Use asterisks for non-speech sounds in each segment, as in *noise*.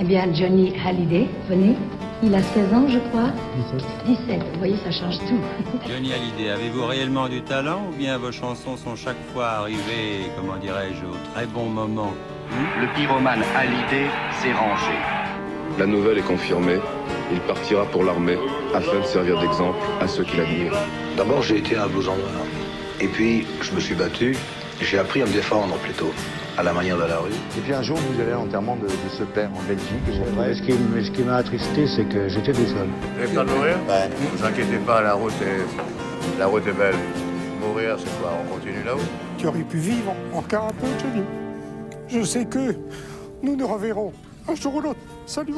Eh bien, Johnny Hallyday, venez. Il a 16 ans, je crois. 17. 17. Vous voyez, ça change tout. *laughs* Johnny Hallyday, avez-vous réellement du talent ou bien vos chansons sont chaque fois arrivées, comment dirais-je, au très bon moment? Le pyromane Hallyday s'est rangé. La nouvelle est confirmée. Il partira pour l'armée afin de servir d'exemple à ceux qui l'admirent. D'abord, j'ai été à vos endroits. Et puis, je me suis battu. J'ai appris à me défendre plutôt, à la manière de la rue. Et puis un jour, vous allez à l'enterrement de, de ce père en Belgique. Ouais, ce qui, m- ce qui m'a attristé, c'est que j'étais tout seul. Vous avez peur de mourir Ouais. Ne vous inquiétez pas, la route est, la route est belle. Mourir, c'est quoi On continue là-haut Tu aurais pu vivre encore un peu, Johnny. Je sais que nous nous reverrons un jour ou l'autre. Salut,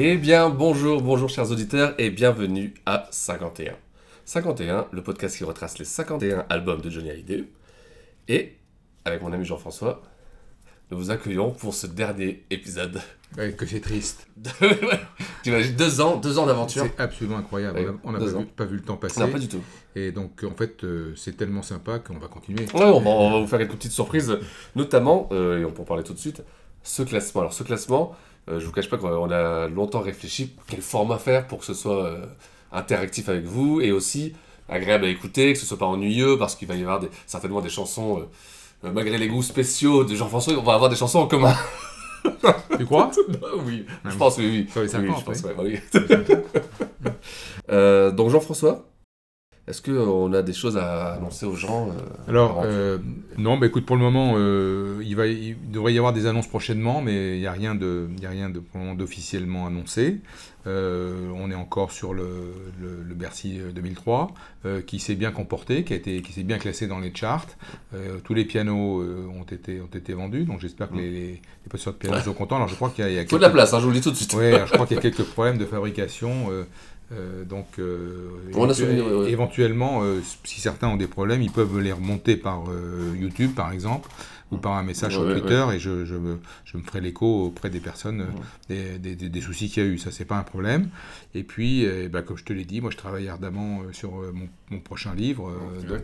Eh bien, bonjour, bonjour chers auditeurs et bienvenue à 51. 51, le podcast qui retrace les 51 albums de Johnny Hallyday. Et, avec mon ami Jean-François, nous vous accueillons pour ce dernier épisode. Ouais, que c'est triste. *laughs* Tu imagines deux ans, deux ans d'aventure C'est absolument incroyable. Ouais, on n'a pas, vu- pas vu le temps passer. Non, pas du tout. Et donc, en fait, euh, c'est tellement sympa qu'on va continuer. Ouais, on va, on va vous faire quelques petites surprises, notamment, euh, et on peut en parler tout de suite, ce classement. Alors, ce classement, je vous cache pas qu'on a longtemps réfléchi quel format faire pour que ce soit euh, interactif avec vous et aussi agréable à écouter, que ce soit pas ennuyeux, parce qu'il va y avoir des- certainement des chansons, euh, euh, malgré les goûts spéciaux de Jean-François, on va avoir des chansons en commun. *laughs* Tu crois? *laughs* Oui, je pense, oui, oui. Oui, 50, je pense, oui. ouais, bah oui. *laughs* Euh, donc, Jean-François, est-ce qu'on a des choses à annoncer aux gens euh, Alors, euh, non, bah, écoute, pour le moment, euh, il, va, il devrait y avoir des annonces prochainement, mais il n'y a rien, de, il y a rien de, pour le moment d'officiellement annoncé. Euh, on est encore sur le, le- le Bercy 2003, euh, qui s'est bien comporté, qui, a été, qui s'est bien classé dans les charts. Euh, tous les pianos euh, ont, été, ont été vendus, donc j'espère que les, les, les possesseurs de pianos sont contents. Alors, je crois qu'il y a, il y a Faut de la quelques- place, hein, je vous le dis tout de suite. Alors je crois qu'il y a quelques problèmes de fabrication. Euh, donc, euh, éventu- souvenir, ouais, éventuellement, euh, si certains ont des problèmes, ils peuvent les remonter par euh, YouTube, par exemple, ou par un message Ouais, sur ouais, Twitter, et je, je me, je me ferai l'écho auprès des personnes, euh, des, des- soucis qu'il y a eu. Ça, c'est pas un problème. Et puis, euh, bah, comme je te l'ai dit, moi, je travaille ardemment euh, sur mon, mon prochain livre, donc,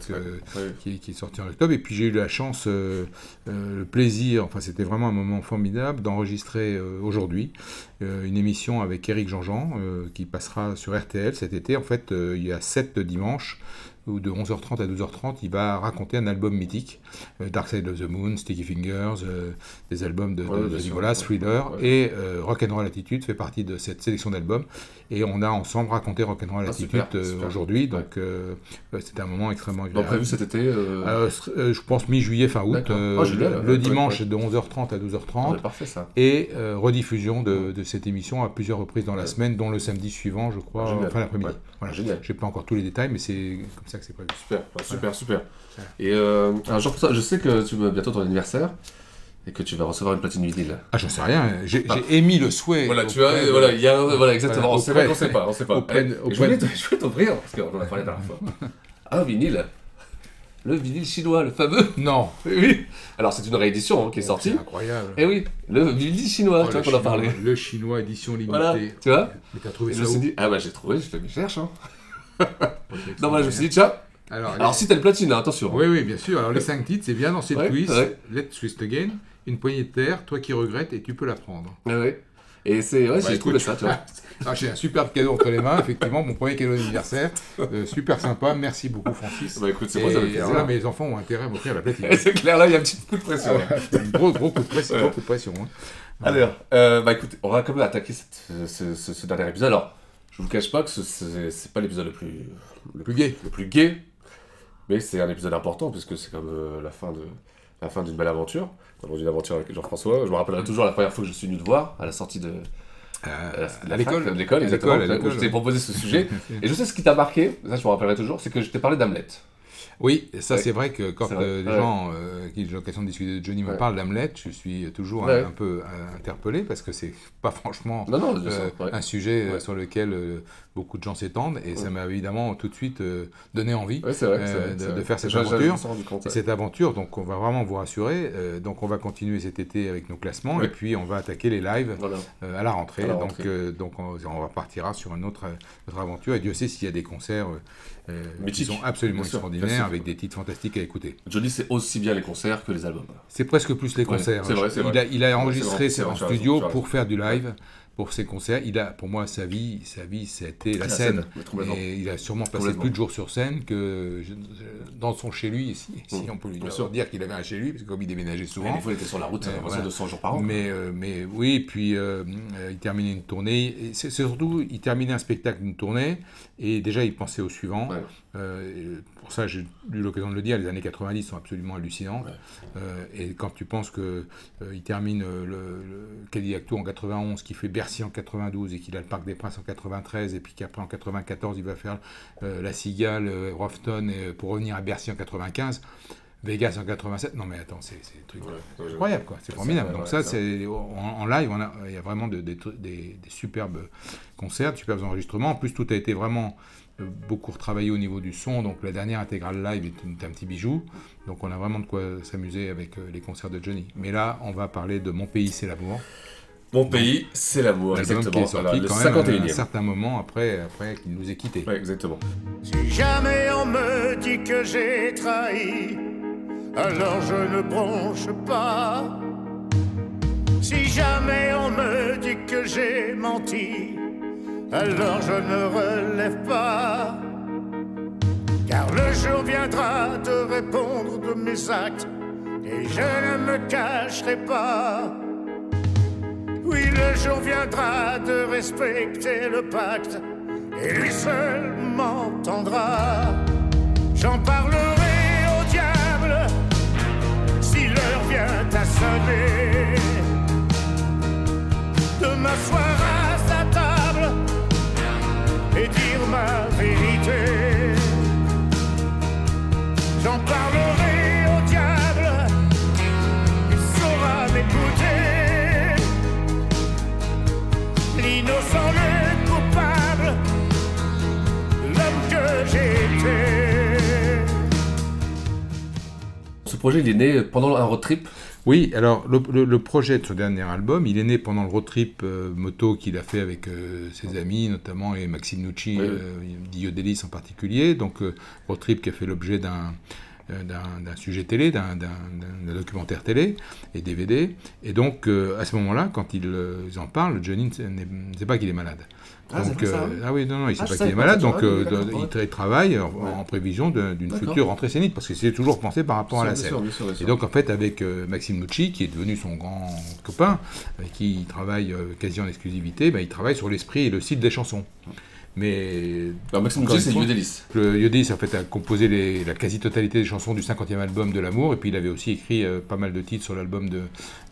qui, qui est sorti en octobre. Et puis j'ai eu la chance, le plaisir, enfin c'était vraiment un moment formidable d'enregistrer aujourd'hui une émission avec Eric Jean-Jean qui passera sur RTL cet été. En fait, il y a sept dimanches où de 11h30 à 12h30, il va raconter un album mythique, euh, Dark Side of the Moon, Sticky Fingers, euh, des albums de, de- Ouais, de. Nicolas, Thriller, Ouais. et euh, Rock'n'Roll Attitude fait partie de cette sélection d'albums. Et on a ensemble raconté Rock'n'Roll Ah, Attitude aujourd'hui, donc c'était un moment extrêmement Donc agréable. prévu cet été je pense mi-juillet, fin août. Ah, génial, le, le dimanche de 11h30 à 12h30. ouais, parfait ça. Et rediffusion de, de cette émission à plusieurs reprises dans la semaine, dont le samedi suivant, je crois, Génial. fin d'après-midi. Voilà. N'ai pas encore tous les détails, mais c'est comme ça que c'est prévu. Super, super, super. Et euh, alors Jean-François, je sais que tu vas bientôt ton anniversaire et que tu vas recevoir une platine vinyle. Ah, j'en sais rien. J'ai j'ai émis le souhait. Voilà, tu vois, de- voilà, il y a, un- voilà, exactement. Voilà, on sait pas, on sait pas, on sait pas. *laughs* auprès de- Et auprès je voulais je t'offrir parce qu'on en a parlé la dernière fois. Un vinyle, le vinyle chinois, le fameux. Non. Oui. Alors c'est une réédition hein, qui est sortie. C'est incroyable. Et oui, le vinyle chinois, Oh, tu vois qu'on en parlait. Le chinois édition limitée. Voilà, tu vois. Mais t'as Et trouvé je ça où dit, ah bah j'ai trouvé, j'ai fait mes recherches. Hein. *laughs* Non, voilà, je me suis dit, tiens. Alors, Alors les- si t'as le platine, hein, attention. Oui, oui, bien sûr. Alors, les cinq titres, c'est bien dans cette Ouais, twist. ouais. Let's twist again. Une poignée de terre, toi qui regrettes, et tu peux la prendre. Ouais, ouais. Et c'est, ouais, Bah, j'ai trouvé ça, tu vois. *laughs* Ah, j'ai un superbe cadeau entre les mains, effectivement, mon premier cadeau d'anniversaire. Euh, super sympa, merci beaucoup Francis. Bah écoute, c'est moi, ça me là, mes enfants ont intérêt à m'offrir la platine. *laughs* C'est clair, là, il y a un petit coup de pression. Ah ouais, un gros, gros coup de pression. Gros coup de pression hein. Alors, euh, bah écoute, on va quand même attaquer cette- ce, ce- ce dernier épisode. Alors, je vous cache pas que ce- c'est c'est pas l'épisode le plus, le Plus gay. le plus gay, mais c'est un épisode important puisque c'est comme euh, la fin de la fin d'une belle aventure, d'une aventure avec Jean-François. Je me rappellerai toujours la première fois que je suis venu te voir à la sortie de, Euh, à à l'école. l'école, exactement, où je t'ai proposé ce sujet. *laughs* Et je sais ce qui t'a marqué, ça je me rappellerai toujours, c'est que je t'ai parlé d'Hamlet. Oui, ça Ouais. c'est vrai que quand vrai, euh, ouais. gens euh, qui j'ai l'occasion de discuter de Johnny me Ouais. parle d'Hamlet, je suis toujours un, un peu euh, interpellé parce que c'est *laughs* pas franchement Non, non, je euh, sens, ouais. un sujet sur lequel euh, beaucoup de gens s'étendent et ça m'a évidemment tout de suite donné envie vrai, vrai, de, faire cette aventure. compte, cette aventure, donc on va vraiment vous rassurer. donc on va continuer cet été avec nos classements et puis on va attaquer les lives Voilà. à la rentrée. À la donc rentrée. donc on, on repartira sur une autre, aventure. Et Dieu sait s'il y a des concerts qui Mythiques, sont absolument bien extraordinaires avec des titres fantastiques à écouter. Johnny, c'est aussi bien les concerts que les albums. C'est presque plus les Ouais, concerts. c'est vrai, c'est il. A, il a Ouais, enregistré en studio pour faire du live, pour ses concerts. Il a, pour moi, sa vie, sa vie, c'était la, La scène. Et il a sûrement passé plus de jours sur scène que je- dans son chez lui, si, si Mm. on peut lui dire, dire qu'il avait un chez lui, parce que comme il déménageait souvent. des fois, il était sur la route, Euh, voilà. de 200 jours par an. Mais, euh, mais oui, puis euh, euh, il terminait une tournée. C'est c'est surtout, il terminait un spectacle, une tournée, et déjà il pensait au suivant. Ouais. Pour ça, j'ai eu l'occasion de le dire, les années 90 sont absolument hallucinantes. Euh, et quand tu penses que euh, termine euh, le, le Cadillac Tour en 91, qu'il fait Bercy en 92 et qu'il a le Parc des Princes en 93, et puis qu'après en 94 il va faire euh, La Cigale, Rofton, et, pour revenir à Bercy en 95. Vegas en 87, non mais attends, c'est des trucs ouais, incroyables quoi, c'est formidable. Donc ça, c'est en, en live, on a, il y a vraiment de- des, trucs- des- des superbes concerts, de superbes enregistrements. En plus, tout a été vraiment beaucoup retravaillé au niveau du son. Donc la dernière intégrale live est, une- est un petit bijou. Donc on a vraiment de quoi s'amuser avec euh, les concerts de Johnny. Mais là, on va parler de Mon pays, c'est l'amour. Mon pays, c'est l'amour, L'album qui exactement. est sorti le quand même à 51e. un certain moment après, après qu'il nous ait quittés. Ouais, exactement. Si jamais on me dit que j'ai trahi, alors je ne bronche pas. Si jamais on me dit que j'ai menti, alors je ne relève pas. Car le jour viendra de répondre de mes actes, et je ne me cacherai pas. Oui, le jour viendra de respecter le pacte, et lui seul m'entendra. J'en parlerai au diable si l'heure vient à sonner. De m'asseoir et dire ma vérité. J'en parlerai au diable, il saura m'écouter. L'innocent, le coupable, l'homme que j'étais. Ce projet, il est né pendant un road trip. Oui, alors le, le- le projet de ce dernier album, il est né pendant le road trip euh, moto qu'il a fait avec euh, ses amis, notamment et Maxime Nucci, Oui, euh, en particulier. Donc road trip qui a fait l'objet d'un sujet télé, d'un documentaire télé et DVD. Et donc à ce moment-là, quand ils, ils en parlent, Johnny ne sait pas qu'il est malade. Ah, donc, ça, euh, oui. ah oui, non, non, il ne Ah, sait je pas qu'il est malade, donc ah euh, il travaille en, en prévision d'une future rentrée scénique, parce que c'est toujours pensé par rapport à la scène. Et donc en fait avec euh, Maxime Nucci, qui est devenu son grand copain, avec qui il travaille quasi en exclusivité, bah, il travaille sur l'esprit et le style des chansons. Mais Alors, Maxime encore Nucci, une c'est Yodelis. Yodis en fait a composé les- la quasi-totalité des chansons du 50e album de l'amour et puis il avait aussi écrit euh, pas mal de titres sur l'album de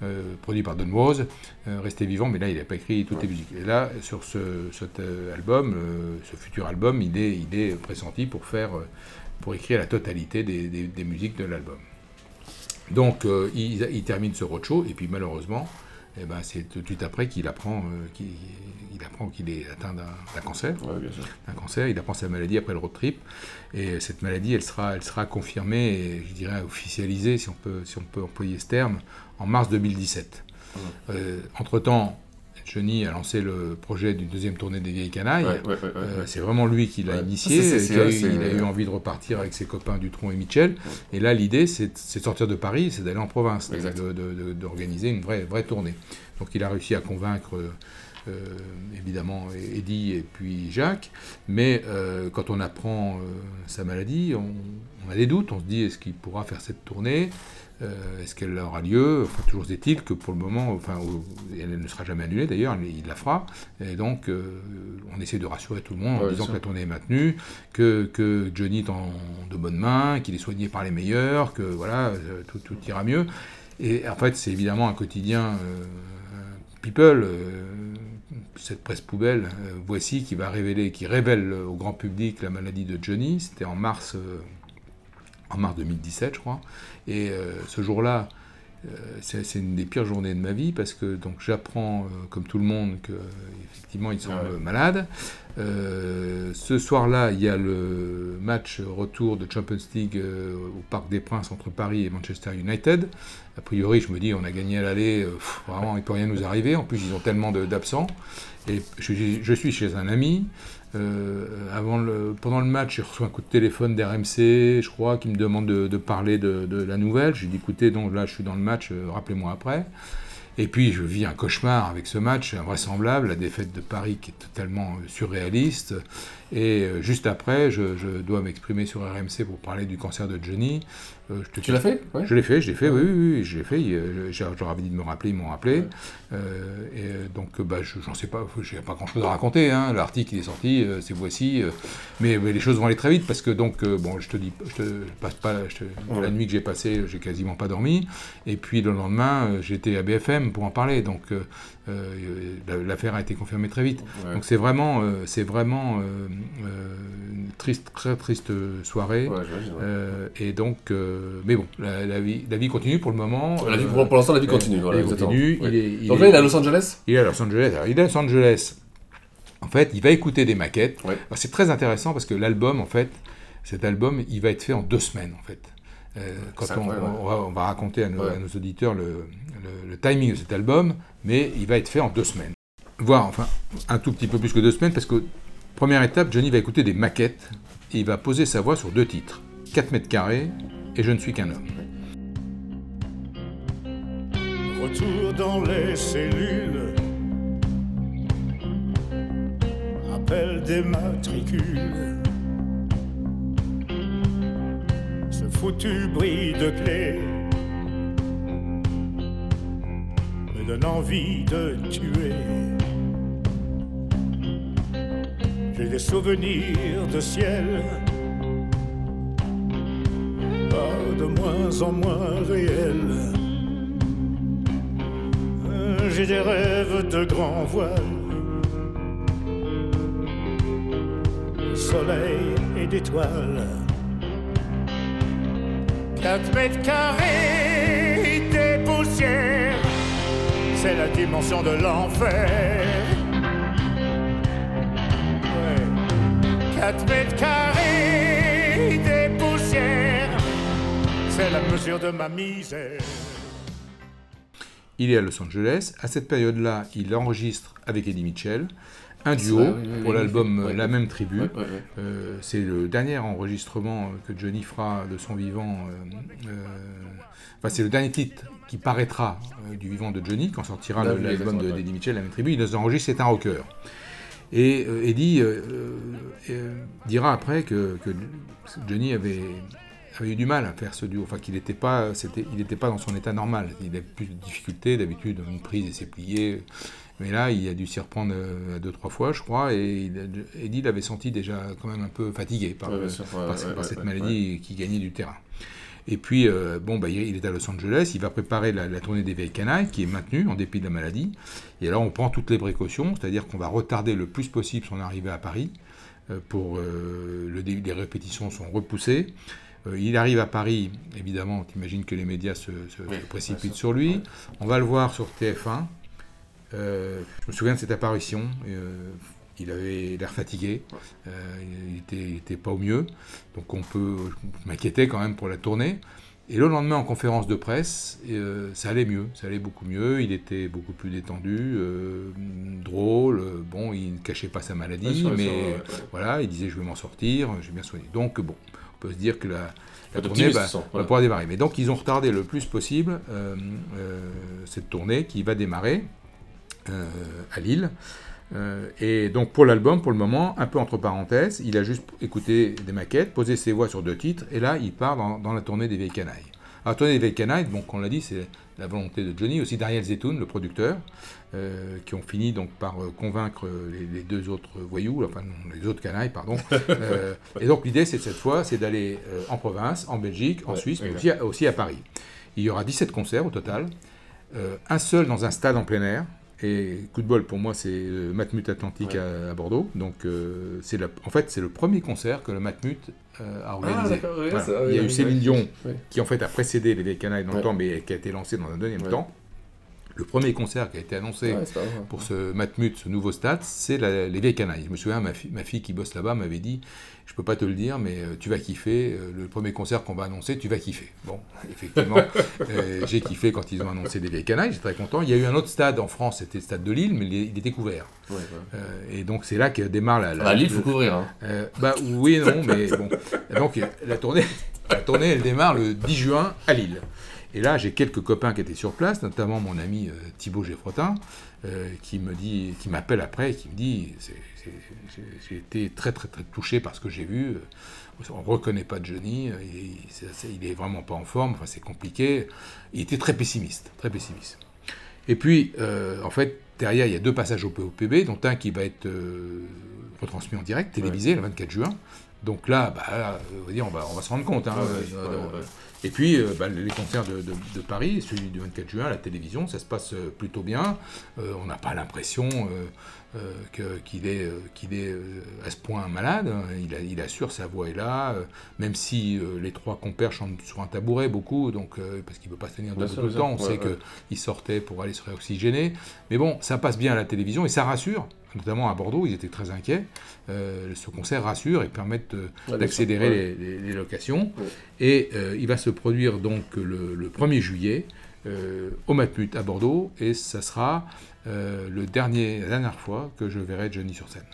euh, produit par Don Rose, euh, Restez vivant, mais là il n'a pas écrit toutes les musiques. Et là sur ce, cet euh, album, ce futur album, il est, il est pressenti pour faire, pour écrire la totalité des, des- des musiques de l'album. Donc il, il termine ce roadshow et puis malheureusement, eh ben, c'est tout de suite après qu'il apprend qu'il il apprend qu'il est atteint d'un cancer Ouais, bien sûr. un cancer, il apprend sa maladie après le road trip, et cette maladie, elle sera, elle sera confirmée, et je dirais officialisée, si on peut, si on peut employer ce terme, en mars 2017. Euh, entre-temps, Johnny a lancé le projet d'une deuxième tournée des Vieilles Canailles. Ouais, ouais, ouais, ouais, Euh, c'est vraiment lui qui l'a initié, qui a il a eu envie de repartir avec ses copains Dutronc et Mitchell. Et là, l'idée, c'est de sortir de Paris, c'est d'aller en province, d'organiser une vraie, vraie tournée. Donc il a réussi à convaincre euh, évidemment Eddie et puis Jacques, mais euh, quand on apprend euh, sa maladie, on, on a des doutes, on se dit est-ce qu'il pourra faire cette tournée? Euh, Est-ce qu'elle aura lieu? Enfin, toujours est-il que pour le moment, enfin, elle ne sera jamais annulée d'ailleurs, il la fera. Et donc, euh, on essaie de rassurer tout le monde en Ouais, disant que la tournée est maintenue, que, que Johnny est en de bonnes mains, qu'il est soigné par les meilleurs, que voilà, euh, tout, tout ira mieux. Et en fait, c'est évidemment un quotidien euh, people, euh, cette presse poubelle, euh, voici qui va révéler, qui révèle au grand public la maladie de Johnny. C'était en mars, euh, en mars 2017, je crois. Et ce jour-là, c'est une des pires journées de ma vie parce que donc j'apprends, comme tout le monde, qu'effectivement ils sont malades. ce soir-là, il y a le match retour de Champions League au Parc des Princes entre Paris et Manchester United. A priori, je me dis, on a gagné à l'aller, vraiment, il ne peut rien nous arriver. En plus, ils ont tellement d'absents. Et je, suis chez un ami. Euh, pendant le match, j'ai reçu un coup de téléphone d'RMC, je crois, qui me demande de, parler de, la nouvelle. J'ai dit écoutez, donc là, je suis dans le match, euh, rappelez-moi après. Et puis, je vis un cauchemar avec ce match invraisemblable, la défaite de Paris qui est totalement euh, surréaliste. Et juste après, je, je dois m'exprimer sur RMC pour parler du cancer de Johnny. Euh, tu l'as fait Je l'ai fait, je l'ai fait, oui, oui, oui, je l'ai fait. J'aurais envie de me rappeler, ils m'ont rappelé. Euh, et donc, bah, j'en sais pas, j'ai pas grand chose à raconter. Hein. L'article, est sorti, euh, c'est voici. Mais, les choses vont aller très vite parce que, donc, bon, je te dis, je, te, passe pas, la nuit que j'ai passée, j'ai quasiment pas dormi. Et puis, le lendemain, j'étais à BFM pour en parler. Donc, l'affaire a été confirmée très vite. Donc, c'est vraiment, c'est vraiment une triste, très triste soirée. et donc, euh, mais bon, la, vie, la vie continue pour le moment. La vie, pour, l'instant, la vie continue. Voilà, continue. Il est, Donc là, il est à Los Angeles Il est à Los Angeles. il est à Los Angeles. En fait, il va écouter des maquettes. C'est très intéressant parce que l'album, en fait, cet album, il va être fait en deux semaines, en fait. Euh, quand on, va, raconter à nos, auditeurs le, le, timing de cet album, mais il va être fait en deux semaines. Voire, enfin, un tout petit peu plus que deux semaines, parce que, première étape, Johnny va écouter des maquettes et il va poser sa voix sur deux titres. 4 mètres carrés et je ne suis qu'un homme. Retour dans les cellules, appel des matricules. Foutu bruit de clé me donne envie de tuer. J'ai des souvenirs de ciel de moins en moins réel. Euh, j'ai des rêves de grand voile, soleil et d'étoiles. 4 mètres carrés, des poussières, c'est la dimension de l'enfer. 4 mètres carrés, des c'est la mesure de ma misère. Il est à Los Angeles. À cette période-là, il enregistre avec Eddie Mitchell un duo pour l'album La même tribu. Euh, c'est le dernier enregistrement que Johnny fera de son vivant. Euh, euh, enfin, c'est le dernier titre qui paraîtra du vivant de Johnny quand sortira l'album d'Eddie Mitchell, La même tribu. Il les enregistre, c'est un rocker. Et Eddie dira après que, que Johnny avait avait eu du mal à faire ce duo, enfin qu'il n'était pas, c'était, il n'était pas dans son état normal. Il avait plus de difficultés, d'habitude une prise et s'est plié, mais là il a dû s'y reprendre euh, deux trois fois, je crois, et Eddie l'avait senti déjà quand même un peu fatigué par, cette maladie qui gagnait du terrain. Et puis, euh, bon, bah, il est à Los Angeles, il va préparer la, tournée des Vieilles Canailles, qui est maintenue en dépit de la maladie. Et là, on prend toutes les précautions, c'est-à-dire qu'on va retarder le plus possible son arrivée à Paris. Euh, pour le début des répétitions sont repoussées. Il arrive à Paris, évidemment, t'imagines que les médias se, précipitent sur lui. On va le voir sur TF1. Euh, je me souviens de cette apparition. Euh, il avait l'air fatigué. il n'était pas au mieux. Donc on peut. Je m'inquiétais quand même pour la tournée. Et le lendemain, en conférence de presse, ça allait mieux, ça allait beaucoup mieux. Il était beaucoup plus détendu, drôle. Bon, il ne cachait pas sa maladie, mais voilà, il disait je vais m'en sortir, j'ai bien soigné. Donc bon, peut se dire que la, tournée va, pouvoir démarrer. Mais donc ils ont retardé le plus possible euh, euh, cette tournée qui va démarrer euh, à Lille. et donc pour l'album, pour le moment, un peu entre parenthèses, il a juste écouté des maquettes, posé ses voix sur deux titres, et là il part dans, la tournée des vieilles canailles. Alors, la tournée des vieilles canailles, bon, on l'a dit, c'est la volonté de Johnny, aussi Dariel Zetoun, le producteur, euh, qui ont fini donc par euh, convaincre les, deux autres voyous, enfin les autres canailles, pardon. *laughs* Euh, et donc l'idée, c'est cette fois, c'est d'aller en province, en Belgique, en Suisse, mais aussi à, aussi à, Paris. Il y aura 17 concerts au total, un seul dans un stade en plein air, Et coup de bol pour moi, c'est le Matmut Atlantique à, à Bordeaux. Donc, euh, c'est en fait, c'est le premier concert que le Matmut euh, a organisé. d'accord, ouais, Voilà. ça, Il y a eu Céline Dion, qui en fait a précédé les Canailles dans le temps, mais qui a été lancé dans un deuxième temps. Le premier concert qui a été annoncé Ouais, pour ce Matmut, ce nouveau stade, c'est la- les Vieilles Canailles. Je me souviens, ma, fi- ma fille qui bosse là-bas m'avait dit Je peux pas te le dire, mais euh, tu vas kiffer. euh, le premier concert qu'on va annoncer, tu vas kiffer. Bon, effectivement, *laughs* euh, j'ai kiffé quand ils ont annoncé les Vieilles Canailles, j'étais très content. Il y a eu un autre stade en France, c'était le stade de Lille, mais il il. Ouais, ouais. Euh, et donc c'est là que démarre la. la Ah, Lille, le- faut couvrir. Hein. euh, bah oui et non, mais bon. Et *laughs* donc la tournée, la tournée, elle démarre le 10 juin à Lille. Et là, j'ai quelques copains qui étaient sur place, notamment mon ami euh, Thibaut Geffrotin, euh, qui me dit, qui m'appelle après, et qui me dit, j'ai été très très très touché par ce que j'ai vu. On reconnaît pas Johnny, euh, il, c'est- c'est- il est vraiment pas en forme, enfin c'est compliqué. Il était très pessimiste, très pessimiste. Et puis, euh, en fait, derrière, il y a deux passages au POPB, dont un qui va être euh, retransmis en direct, télévisé, le 24 juin. Donc là, bah, on va dire, on va, on va se rendre compte. hein, Ouais, euh, euh, ouais. Et puis, euh, bah, les concerts de, de- de Paris, celui du 24 juin, à la télévision, ça se passe euh, plutôt bien. Euh, on n'a pas l'impression euh, qu'il est, qu'il est à ce point malade. hein. Il, a- il assure, sa voix est là, même si les trois compères chantent sur un tabouret beaucoup, donc, parce qu'il ne peut pas se tenir sûr, tout le temps. On sait ouais. qu'il sortait pour aller se réoxygéner. Mais bon, ça passe bien à la télévision et ça rassure. Notamment à Bordeaux, ils étaient très inquiets. Euh, ce concert rassure et permet d'accélérer ouais. les, les- les locations. Ouais. Et euh, il va se produire donc le, le 1er juillet euh, au Matmut à Bordeaux, et ça sera le dernier, la dernière fois que je verrai Johnny sur scène.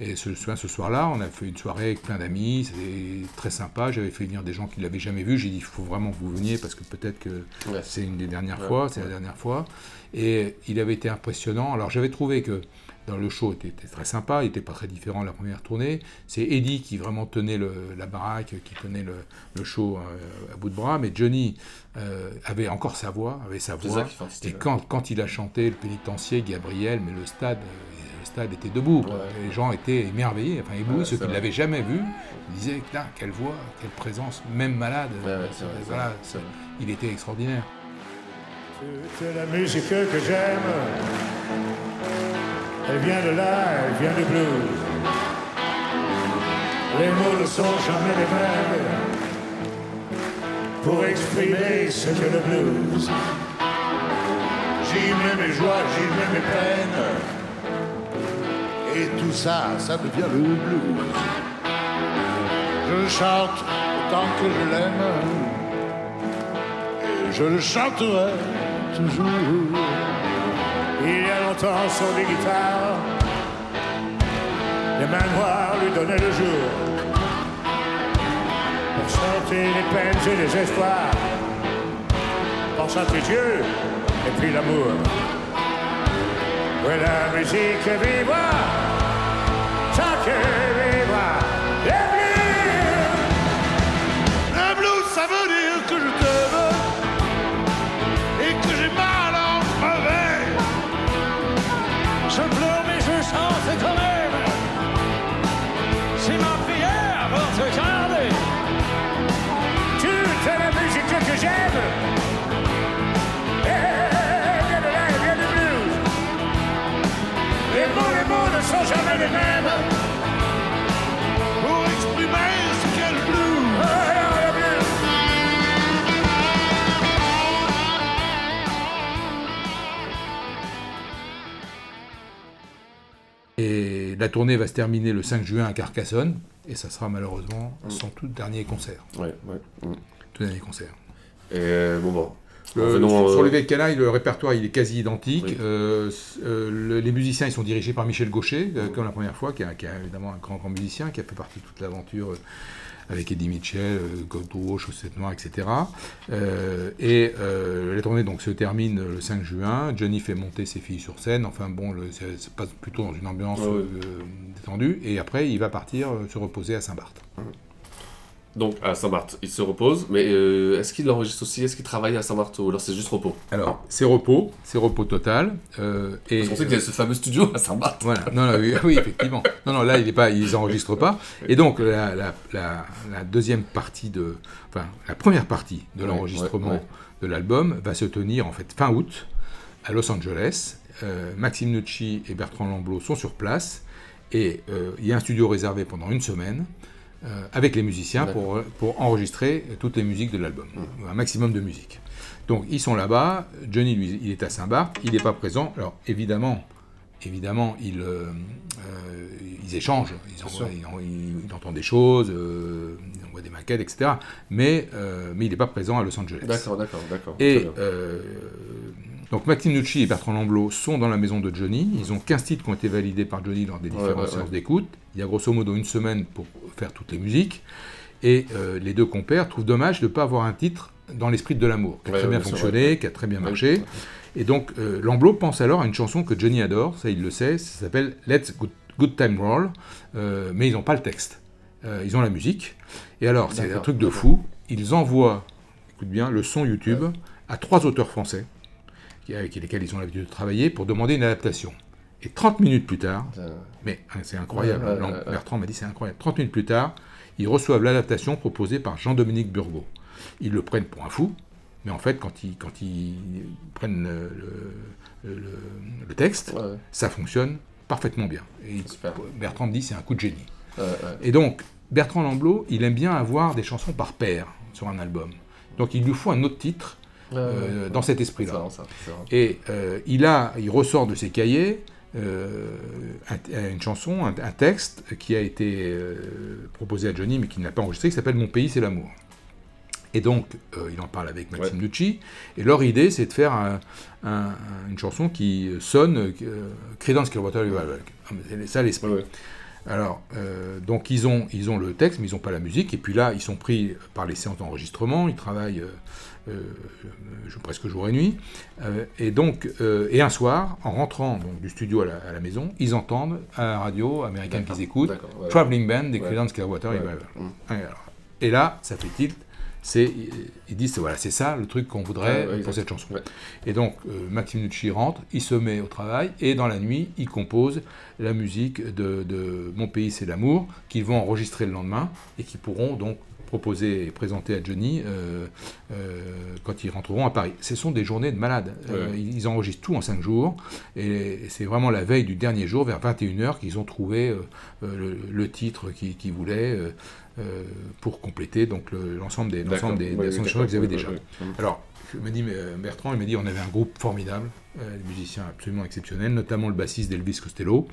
Et ce, ce, ce soir-là, on a fait une soirée avec plein d'amis, c'était très sympa. J'avais fait venir des gens qui ne l'avaient jamais vu. J'ai dit, il faut vraiment que vous veniez parce que peut-être que Ouais. c'est une des dernières Ouais, fois, c'est ouais. la dernière fois. Et il avait été impressionnant. Alors j'avais trouvé que dans le show était, était très sympa, il n'était pas très différent de la première tournée. C'est Eddie qui vraiment tenait le- la baraque, qui tenait le, le show euh, à bout de bras, mais Johnny euh, avait encore sa voix, avait sa C'est voix. Et quand, quand il a chanté le pénitencier, Gabriel, mais le stade, euh, le stade était debout. quoi. Ouais. Les gens étaient émerveillés, enfin éblouis, Ouais, ceux c'est qui ne l'avaient jamais vu. Ils disaient, Putain, quelle voix, quelle présence, même malade. Ouais, ouais, c'est vrai, voilà, c'est vrai. il était extraordinaire. Toute la musique que j'aime, elle vient de là, elle vient du blues. Les mots ne sont jamais les mêmes pour exprimer ce que le blues. J'y mets mes joies, j'y mets mes peines. Et tout ça, ça devient le blues. Je chante autant que je l'aime. Et je le chanterai toujours. Il y a longtemps sur des guitares, les mains noires lui donnaient le jour. Pour chanter les peines et les espoirs, pour chanter Dieu et puis l'amour. Ouais, la musique vivra, tant la tournée va se terminer le 5 juin à Carcassonne, et ça sera malheureusement son tout dernier concert. Ouais, ouais. Mm. Tout dernier concert. Et euh, bon, bon. Le- Revenons, sur, euh, vieilles canailles, le répertoire il est quasi identique. Oui. Euh, euh, le- les musiciens ils sont dirigés par Michel Gaucher, euh, comme la première fois, qui est, qui est évidemment un grand, grand musicien, qui a fait partie de toute l'aventure euh, avec Eddie Mitchell, euh, Godot, Chaussette Noire, etc. Euh, et euh, la tournée donc se termine le 5 juin. Johnny fait monter ses filles sur scène. Enfin bon, le, ça se passe plutôt dans une ambiance ouais. euh, détendue. Et après, il va partir euh, se reposer à Saint-Barth. Donc à Saint-Marthe, il se repose, mais euh, est-ce qu'il enregistre aussi Est-ce qu'il travaille à Saint-Marthe ou alors c'est juste repos? Alors, c'est repos, c'est repos total. euh, et, Parce qu'on sait qu'il y a ce fameux studio à Saint-Marthe. Voilà, non, non, oui, *laughs* oui, effectivement. Non, non, là, il est pas, ils n'enregistrent pas. Et donc, la, la- la- la deuxième partie de, enfin, la première partie de l'enregistrement ouais, ouais. de l'album va se tenir en fait fin août à Los Angeles. Euh, Maxime Nucci et Bertrand Lamblot sont sur place. Et il y a un studio réservé pendant une semaine avec les musiciens pour, pour enregistrer toutes les musiques de l'album, un maximum de musique. Donc ils sont là-bas, Johnny lui il est à Saint-Barth, il n'est pas présent. Alors évidemment, évidemment ils, euh, euh, ils échangent, ils, envoient- ils en- ils- il entend des choses, euh, il envoie des maquettes, etc. Mais, euh, mais il n'est pas présent à Los Angeles. D'accord, d'accord, d'accord. Et euh, donc Maxime Nucci et Bertrand Lamblot sont dans la maison de Johnny. Ils ont 15 titres qui ont été validés par Johnny lors des Ouais, différentes ouais, séances ouais. d'écoute. Il y a grosso modo une semaine pour faire toutes les musiques. Et euh, les deux compères trouvent dommage de ne pas avoir un titre dans l'esprit de l'amour, qui a très bien fonctionné, qui a très bien marché. Et donc euh, Lamblot pense alors à une chanson que Johnny adore, ça il le sait, ça s'appelle Let's Good, Good Time Roll, euh, mais ils n'ont pas le texte. Euh, ils ont la musique. Et alors, c'est un truc de fou, ils envoient, écoute bien, le son YouTube à trois auteurs français, avec lesquels ils ont l'habitude de travailler, pour demander une adaptation. Et 30 minutes plus tard, mais hein, c'est incroyable, Ouais, ouais, Lam- ouais, ouais. Bertrand m'a dit c'est incroyable, 30 minutes plus tard, ils reçoivent l'adaptation proposée par Jean-Dominique Burgot. Ils le prennent pour un fou, mais en fait, quand ils, quand ils prennent le, le- le- le texte, ça fonctionne parfaitement bien. Et Bertrand me dit c'est un coup de génie. Et donc, Bertrand Lamblot, il aime bien avoir des chansons par paire sur un album. Donc, il lui faut un autre titre euh, ouais, dans ouais. cet esprit-là. Et euh, il, a, il ressort de ses cahiers euh, un- une chanson, un, un texte qui a été euh, proposé à Johnny mais qui n'a pas enregistré, qui s'appelle Mon pays, c'est l'amour. Et donc, euh, il en parle avec Maxime Nucci. Et leur idée, c'est de faire un- un- une chanson qui sonne euh, Creedence Clearwater Revival. Ah, C'est ça l'esprit. Alors, euh, donc ils ont, ils ont le texte, mais ils n'ont pas la musique. Et puis là, ils sont pris par les séances d'enregistrement. Ils travaillent euh, euh, presque jour et nuit. Euh, et donc, euh, et un soir, en rentrant donc, du studio à la, à la maison, ils entendent à la radio américaine qu'ils écoutent ouais, Traveling Band des. Creedence Clearwater. Mm. Et, là, ça fait tilt. C'est, ils disent voilà, c'est ça le truc qu'on voudrait Ouais, ouais, pour cette chanson. Et donc, euh, Maxime Nucci rentre, il se met au travail, et dans la nuit, il compose la musique de, de Mon pays, c'est l'amour, qu'ils vont enregistrer le lendemain, et qui pourront donc proposer et présenter à Johnny euh, euh, quand ils rentreront à Paris. Ce sont des journées de malades. Euh, Ouais. ils enregistrent tout en 5 jours, et c'est vraiment la veille du dernier jour, vers 21h, qu'ils ont trouvé le, le titre qu'ils voulaient. pour compléter donc le- l'ensemble des, des, Ouais, des oui, chansons qu'ils avaient déjà. Alors, je me dis, mais, euh, Bertrand, il m'a dit, on avait un groupe formidable, euh, des musiciens absolument exceptionnels, notamment le bassiste d'Elvis Costello,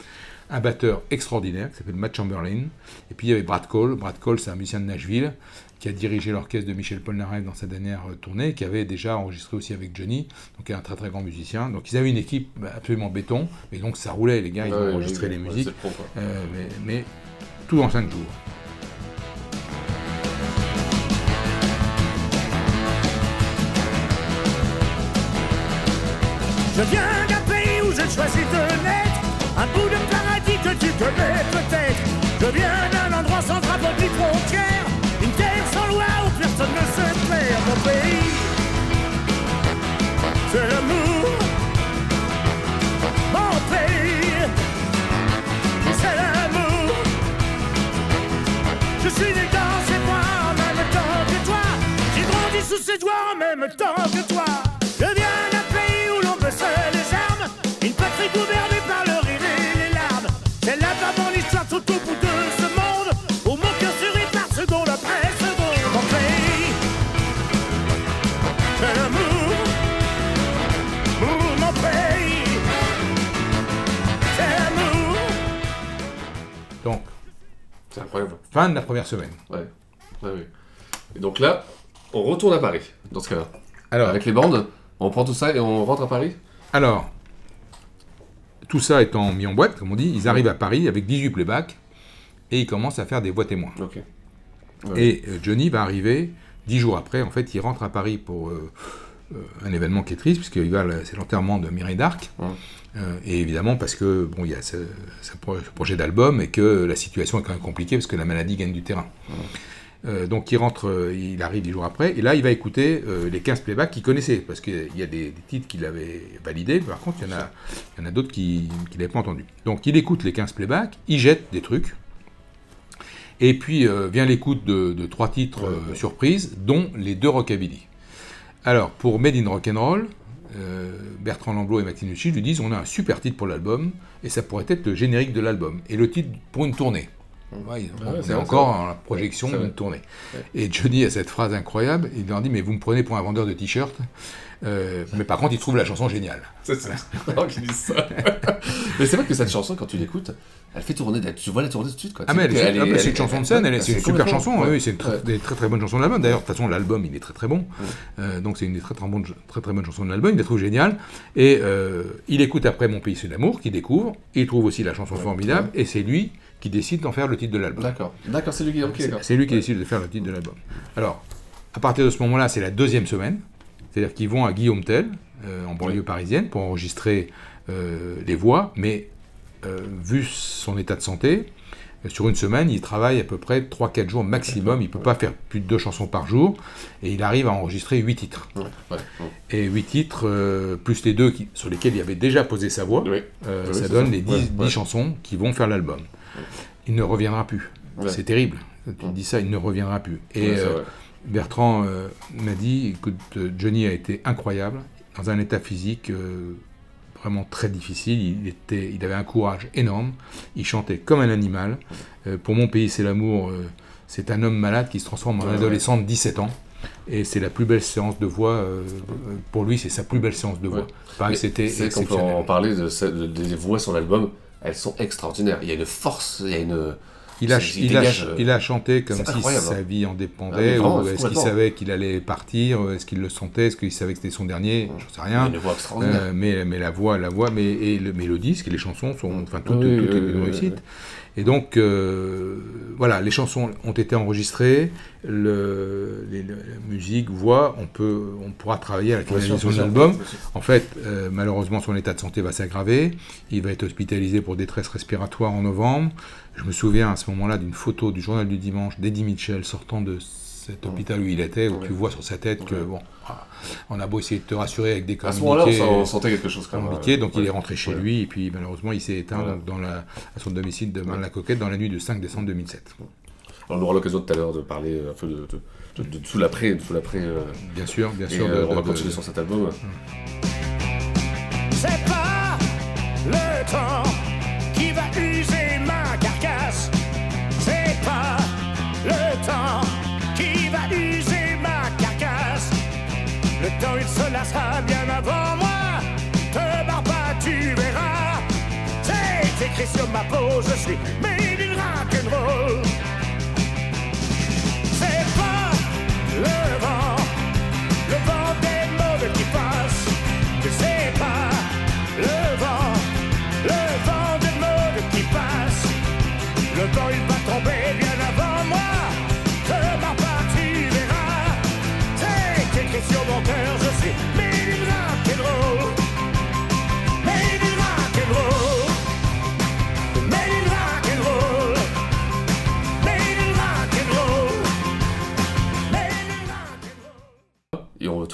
un batteur extraordinaire qui s'appelle Matt Chamberlain, et puis il y avait Brad Cole. Brad Cole, c'est un musicien de Nashville qui a dirigé l'orchestre de Michel Polnareff dans sa dernière euh, tournée, qui avait déjà enregistré aussi avec Johnny, donc un très très grand musicien. Donc ils avaient une équipe bah, absolument béton, mais donc ça roulait, les gars, ils Ouais, ont enregistré les musiques, le euh, mais tout en cinq jours. Je viens d'un pays où j'ai choisi de naître, un bout de paradis que tu connais peut-être. Je viens d'un endroit sans drapeau ni frontière, une terre sans loi où personne ne se perd. Mon pays, c'est l'amour. Mon pays, c'est l'amour. Je suis né dans ses bras en même temps que toi. J'ai grandi sous ses doigts en même temps que toi. Fin de la première semaine. Ouais. Ouais, ouais. Et donc là, on retourne à Paris, dans ce cas-là. Alors, Avec les bandes, on prend tout ça et on rentre à Paris? Alors, tout ça étant mis en boîte, comme on dit, ils arrivent à Paris avec 18 playbacks et ils commencent à faire des voix témoins. Ok. Et euh, Johnny va arriver 10 jours après. En fait, il rentre à Paris pour euh, un événement qui est triste, puisque c'est l'enterrement de Mireille d'Arc. Euh, et évidemment, parce que bon, il y a ce, ce pro- ce projet d'album et que la situation est quand même compliquée, parce que la maladie gagne du terrain. Euh, donc il rentre, euh, il arrive 10 jours après, et là il va écouter euh, les 15 playbacks qu'il connaissait, parce qu'il y a des, des titres qu'il avait validés, par contre il y en a, il y en a d'autres qu'il qu'il n'avait pas entendus. Donc il écoute les 15 playbacks, il jette des trucs, et puis euh, vient l'écoute de, de trois titres euh, surprises, dont les deux rockabilly. Alors pour Made in Rock'n'Roll, euh, Bertrand Lamblot et Maxime Lucci lui disent on a un super titre pour l'album et ça pourrait être le générique de l'album. Et le titre pour une tournée. Ouais, Ah on ouais, est c'est encore en la projection d'une tournée. Et Johnny a cette phrase incroyable, il leur dit mais vous me prenez pour un vendeur de t-shirts, Euh, mais par contre il trouve la chanson géniale. *laughs* C'est ça. *laughs* Mais c'est vrai que cette chanson, quand tu l'écoutes, elle fait tourner. Tu vois la tourner tout de suite. Quoi. Ah mais elle, elle ah, elle c'est une chanson de scène, c'est une super chanson, oui, ouais. oui, c'est une très, Ouais. des très très bonne chanson de l'album. D'ailleurs, de toute façon, l'album il est très très bon, Euh, donc c'est une des très très bonnes, très très bonnes chansons de l'album. Il la trouve géniale et euh, il écoute après Mon pays c'est l'amour, qu'il découvre. Il trouve aussi la chanson formidable et c'est lui qui décide d'en faire le titre de l'album. D'accord, d'accord, c'est lui qui. ok, C'est- d'accord. C'est lui qui décide de faire le titre de l'album. Alors, à partir de ce moment-là, c'est la deuxième semaine. C'est-à-dire qu'ils vont à Guillaume Tell, euh, en banlieue parisienne, pour enregistrer euh, les voix, mais euh, vu son état de santé, sur une semaine, il travaille à peu près 3-4 jours maximum. Il ne peut pas faire plus de deux chansons par jour. Et il arrive à enregistrer 8 titres. Ouais, ouais. Et 8 titres, euh, plus les deux qui- sur lesquels il avait déjà posé sa voix, euh, ça donne ça. les 10, Ouais, 10 ouais. chansons qui vont faire l'album. Il ne reviendra plus. C'est terrible. Tu dis ça, il ne reviendra plus. Et euh. Bertrand euh, m'a dit, écoute, euh, Johnny a été incroyable, dans un état physique euh, vraiment très difficile. Il, était, il avait un courage énorme. Il chantait comme un animal. Euh, pour mon pays, c'est l'amour. c'est un homme malade qui se transforme en Ouais, adolescent de 17 ans. Et c'est la plus belle séance de voix. euh, pour lui, c'est sa plus belle séance de voix. Ouais. C'était C'est qu'on peut exceptionnel. en parler de, ce- de- des voix sur l'album. Elles sont extraordinaires. Il y a une force, il y a une. Il a, c'est- il, a, dégage, euh, il a chanté comme si sa hein. vie en Ah, dépendait, vraiment, ou est-ce qu'il savait qu'il allait partir, est-ce qu'il le sentait, est-ce qu'il savait que c'était son dernier, je sais rien. Il a une voix extraordinaire. Euh, mais, mais la voix, la voix, mais, et le, mais le disque et les chansons sont, enfin, toutes, Oui, toutes une réussite. Et donc, euh, voilà, les chansons ont été enregistrées, le, les- la musique, voix, on, peut, on pourra travailler à la finalisation de l'album. En fait, euh, malheureusement, son état de santé va s'aggraver. Il va être hospitalisé pour détresse respiratoire en novembre. Je me souviens à ce moment-là d'une photo du journal du dimanche d'Eddie Mitchell sortant de cet hôpital où il était, où tu vois sur sa tête que, bon, ah, on a beau essayer de te rassurer avec des À ce moment-là, on communiqués, sent- on sentait quelque chose quand même. communiqués, donc il est rentré chez Ouais. lui, et puis malheureusement, il s'est éteint donc, dans la, à son domicile de Marne-la-Coquette dans la nuit du 5 décembre 2007. On aura l'occasion tout à l'heure de parler un peu de, de, de, de tout l'après, de tout l'après. euh, Bien sûr, bien et, sûr, euh, on va de- continuer de- sur cet album. C'est pas le temps qui va user ma carcasse. C'est pas le temps Temps il se lassera bien avant moi. Te barre pas, tu verras. C'est écrit sur ma peau, je suis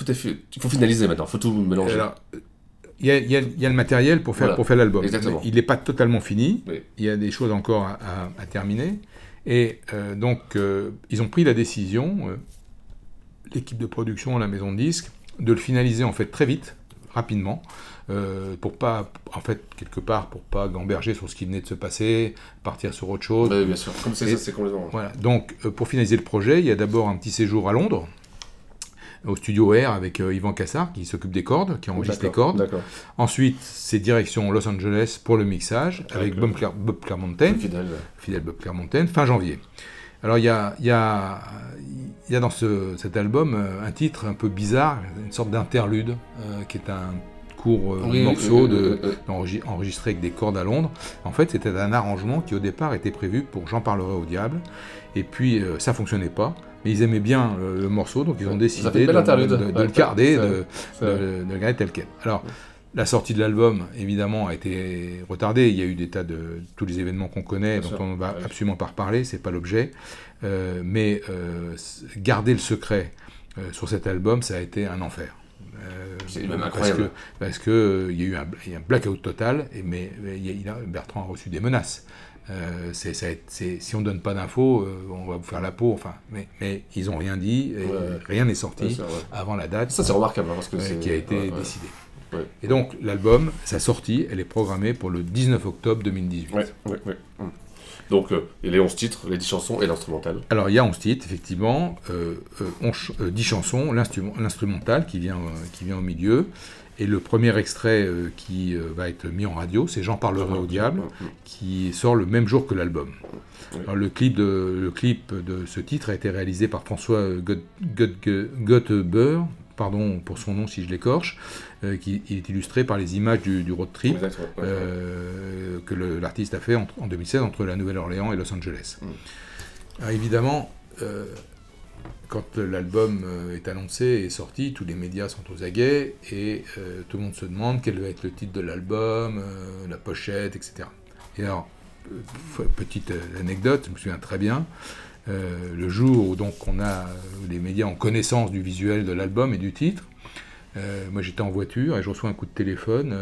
tout est fait. Il faut finaliser maintenant, il faut tout mélanger. Alors, il y, a, il y a- il y a le matériel pour faire, Voilà. pour faire l'album. Il n'est pas totalement fini. Oui. Il y a des choses encore à, à- à terminer. Et euh, donc, euh, ils ont pris la décision, euh, l'équipe de production, la maison de disques, de le finaliser en fait très vite, rapidement, pour pas, en fait, quelque part, pour pas gamberger sur ce qui venait de se passer, partir sur autre chose. Ouais, bien sûr. Comme c'est ça, c'est complètement. Voilà. Donc, pour finaliser le projet, il y a d'abord un petit séjour à Londres, au studio R avec euh, Yvan Cassard, qui s'occupe des cordes, qui enregistre les cordes. Ensuite, c'est direction Los Angeles pour le mixage, avec, le- Bob, Claire- Bob Clermontaine, Fidèle. fidèle Bob Clermontaine, fin janvier. Alors, il y a, il y a, il y a dans ce- cet album euh, un titre un peu bizarre, une sorte d'interlude, euh, qui est un court euh, Oui, morceau oui, de, oui, enregistré avec des cordes à Londres. En fait, c'était un arrangement qui au départ était prévu pour J'en parlerai au diable. Et puis, euh, ça fonctionnait pas. Mais ils aimaient bien euh, le morceau, donc ils ont décidé de, le garder, de, le garder tel quel. Alors, la sortie de l'album, évidemment, a été retardée. Il y a eu des tas de tous les événements qu'on connaît, Bien dont sûr. on ne va absolument pas reparler, c'est pas l'objet. Euh, mais euh, garder le secret euh, sur cet album, ça a été un enfer. C'est même parce incroyable. parce que euh, il y a eu un, il y a un blackout total, et mais, y a- a- Bertrand a reçu des menaces. Euh, ça si on donne pas d'infos, euh, on va vous faire la peau. Enfin, mais, mais ils ont rien dit, et Ouais. rien n'est sorti sûr, ouais. avant la date Ça, c'est remarquable, hein, parce que c'est. qui a été décidée. Et donc l'album, sa sortie, elle est programmée pour le 19 octobre 2018. Ouais, ouais, ouais. Hum. Donc, euh, les 11 titres, les 10 chansons et l'instrumental. Alors il y a 11 titres, effectivement, euh, euh, on ch- euh, 10 chansons, l'instrument- l'instrumental qui vient, euh, qui vient au milieu. Et le premier extrait euh, qui euh, va être mis en radio, c'est J'en parlerai au diable, qui sort le même jour que l'album. Alors, le, clip de, le clip de ce titre a été réalisé par François Götteber, pardon pour son nom si je l'écorche, euh, qui est illustré par les images du, du road trip ouais, ouais, euh, que l'artiste a fait en, en 2016 entre la Nouvelle-Orléans et Los Angeles. Alors, évidemment, euh, quand l'album euh, est annoncé et sorti, tous les médias sont aux aguets et euh, tout le monde se demande quel va être le titre de l'album, euh, la pochette, etc. Et alors, petite anecdote, je me souviens très bien, le jour où donc on a, les médias ont connaissance du visuel de l'album et du titre, moi j'étais en voiture et je reçois un coup de téléphone.